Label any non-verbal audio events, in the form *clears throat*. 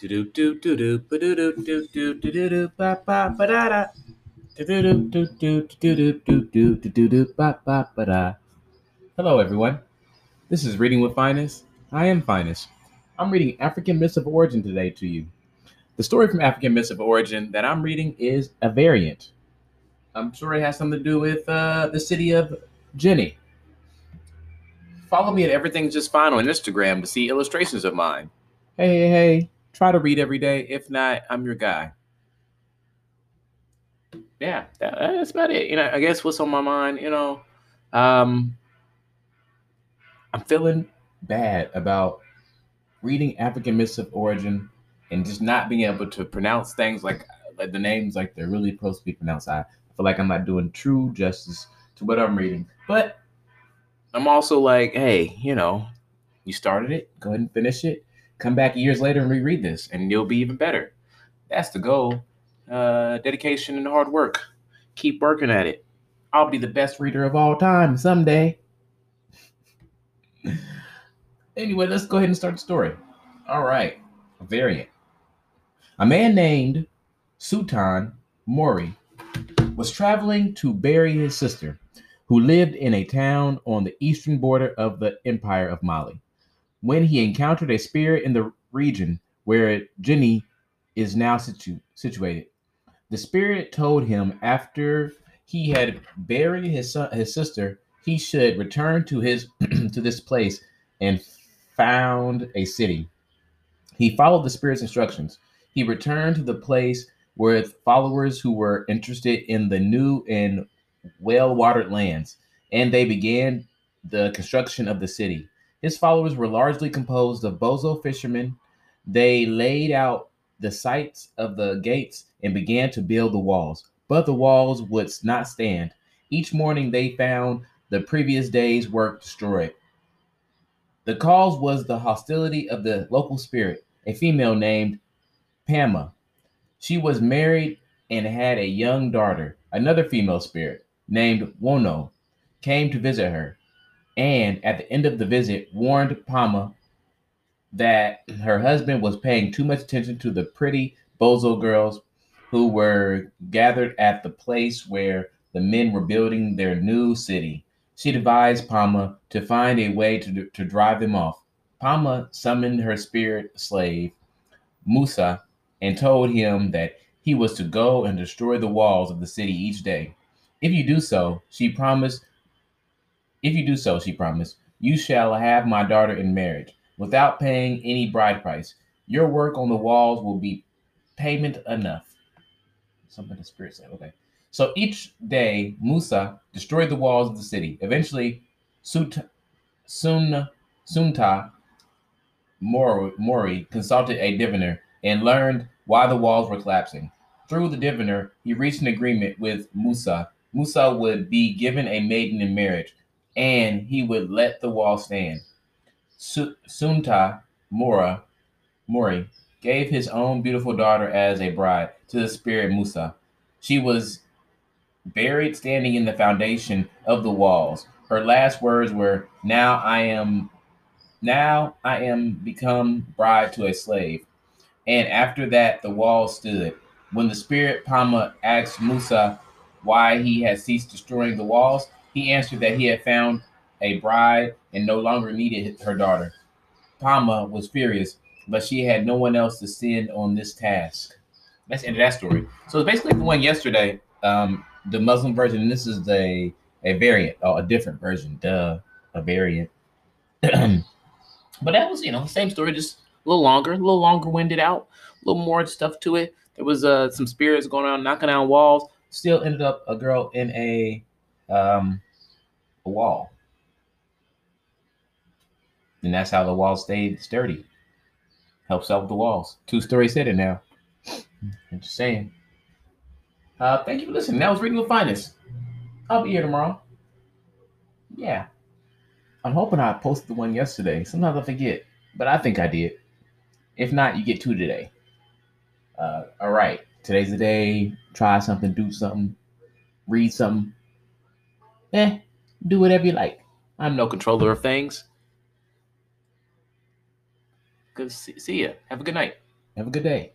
Do do do do do do do do do do do do ba ba ba da. Hello, everyone. This is Reading with Finest. I am Finest. I'm reading African Myths of Origin today to you. The story from African Myths of Origin that I'm reading is a variant. I'm sure it has something to do with uh, the city of Jenny. Follow me at Everything's Just Fine on Instagram to see illustrations of mine. Hey, hey, hey. Try to read every day. If not, I'm your guy. Yeah, that, that's about it. You know, I guess what's on my mind, you know, um, I'm feeling bad about reading African myths of origin and just not being able to pronounce things like, like the names like they're really supposed to be pronounced. I feel like I'm not doing true justice to what I'm reading. But I'm also like, hey, you know, you started it, go ahead and finish it. Come back years later and reread this, and you'll be even better. That's the goal. Uh, dedication and hard work. Keep working at it. I'll be the best reader of all time someday. *laughs* anyway, let's go ahead and start the story. All right, a variant. A man named Sultan Mori was traveling to bury his sister, who lived in a town on the eastern border of the Empire of Mali, when he encountered a spirit in the region where Jenny is now situ- situated. The spirit told him after he had buried his son, his sister, he should return to his *clears throat* to this place and found a city. He followed the spirit's instructions. He returned to the place with followers who were interested in the new and well-watered lands, and they began the construction of the city. His followers were largely composed of bozo fishermen. They laid out the sites of the gates and began to build the walls, but the walls would not stand. Each morning they found the previous day's work destroyed. The cause was the hostility of the local spirit, a female named Pama. She was married and had a young daughter. Another female spirit named Wono came to visit her, and at the end of the visit warned Pama that her husband was paying too much attention to the pretty bozo girls who were gathered at the place where the men were building their new city. She advised Pama to find a way to, to drive them off. Pama summoned her spirit slave, Musa, and told him that he was to go and destroy the walls of the city each day. If you do so, she promised, if you do so, she promised, you shall have my daughter in marriage without paying any bride price. Your work on the walls will be payment enough. Something the spirit said. Okay. So each day, Musa destroyed the walls of the city. Eventually, Sut, Sun, Sunta Mori, Mori consulted a diviner and learned why the walls were collapsing. Through the diviner, he reached an agreement with Musa. Musa would be given a maiden in marriage, and he would let the wall stand. Su- Sunta Mora Mori gave his own beautiful daughter as a bride to the spirit Musa. She was buried standing in the foundation of the walls. Her last words were, "Now I am now I am become bride to a slave." And after that the wall stood. When the spirit Pama asked Musa why he had ceased destroying the walls, he answered that he had found a bride and no longer needed her daughter. Pama was furious, but she had no one else to send on this task. That's the end of that story. So it's basically the one yesterday, um, the Muslim version, and this is the a variant, or a different version, duh, a variant. *clears throat* but that was, you know, same story, just a little longer, a little longer winded out, a little more stuff to it. There was uh, some spirits going on, knocking down walls. Still ended up a girl in a um, a wall and that's how the walls stayed sturdy. Helps out the walls. Two story city now. I'm just saying. Uh, thank you for listening. That was Reading the Finest. I'll be here tomorrow. Yeah. I'm hoping I posted the one yesterday. Sometimes I forget, but I think I did. If not, you get two today. Uh, all right. Today's the day. Try something, do something, read something. Eh, do whatever you like. I'm no controller of things. Good to see, see you. Have a good night. Have a good day.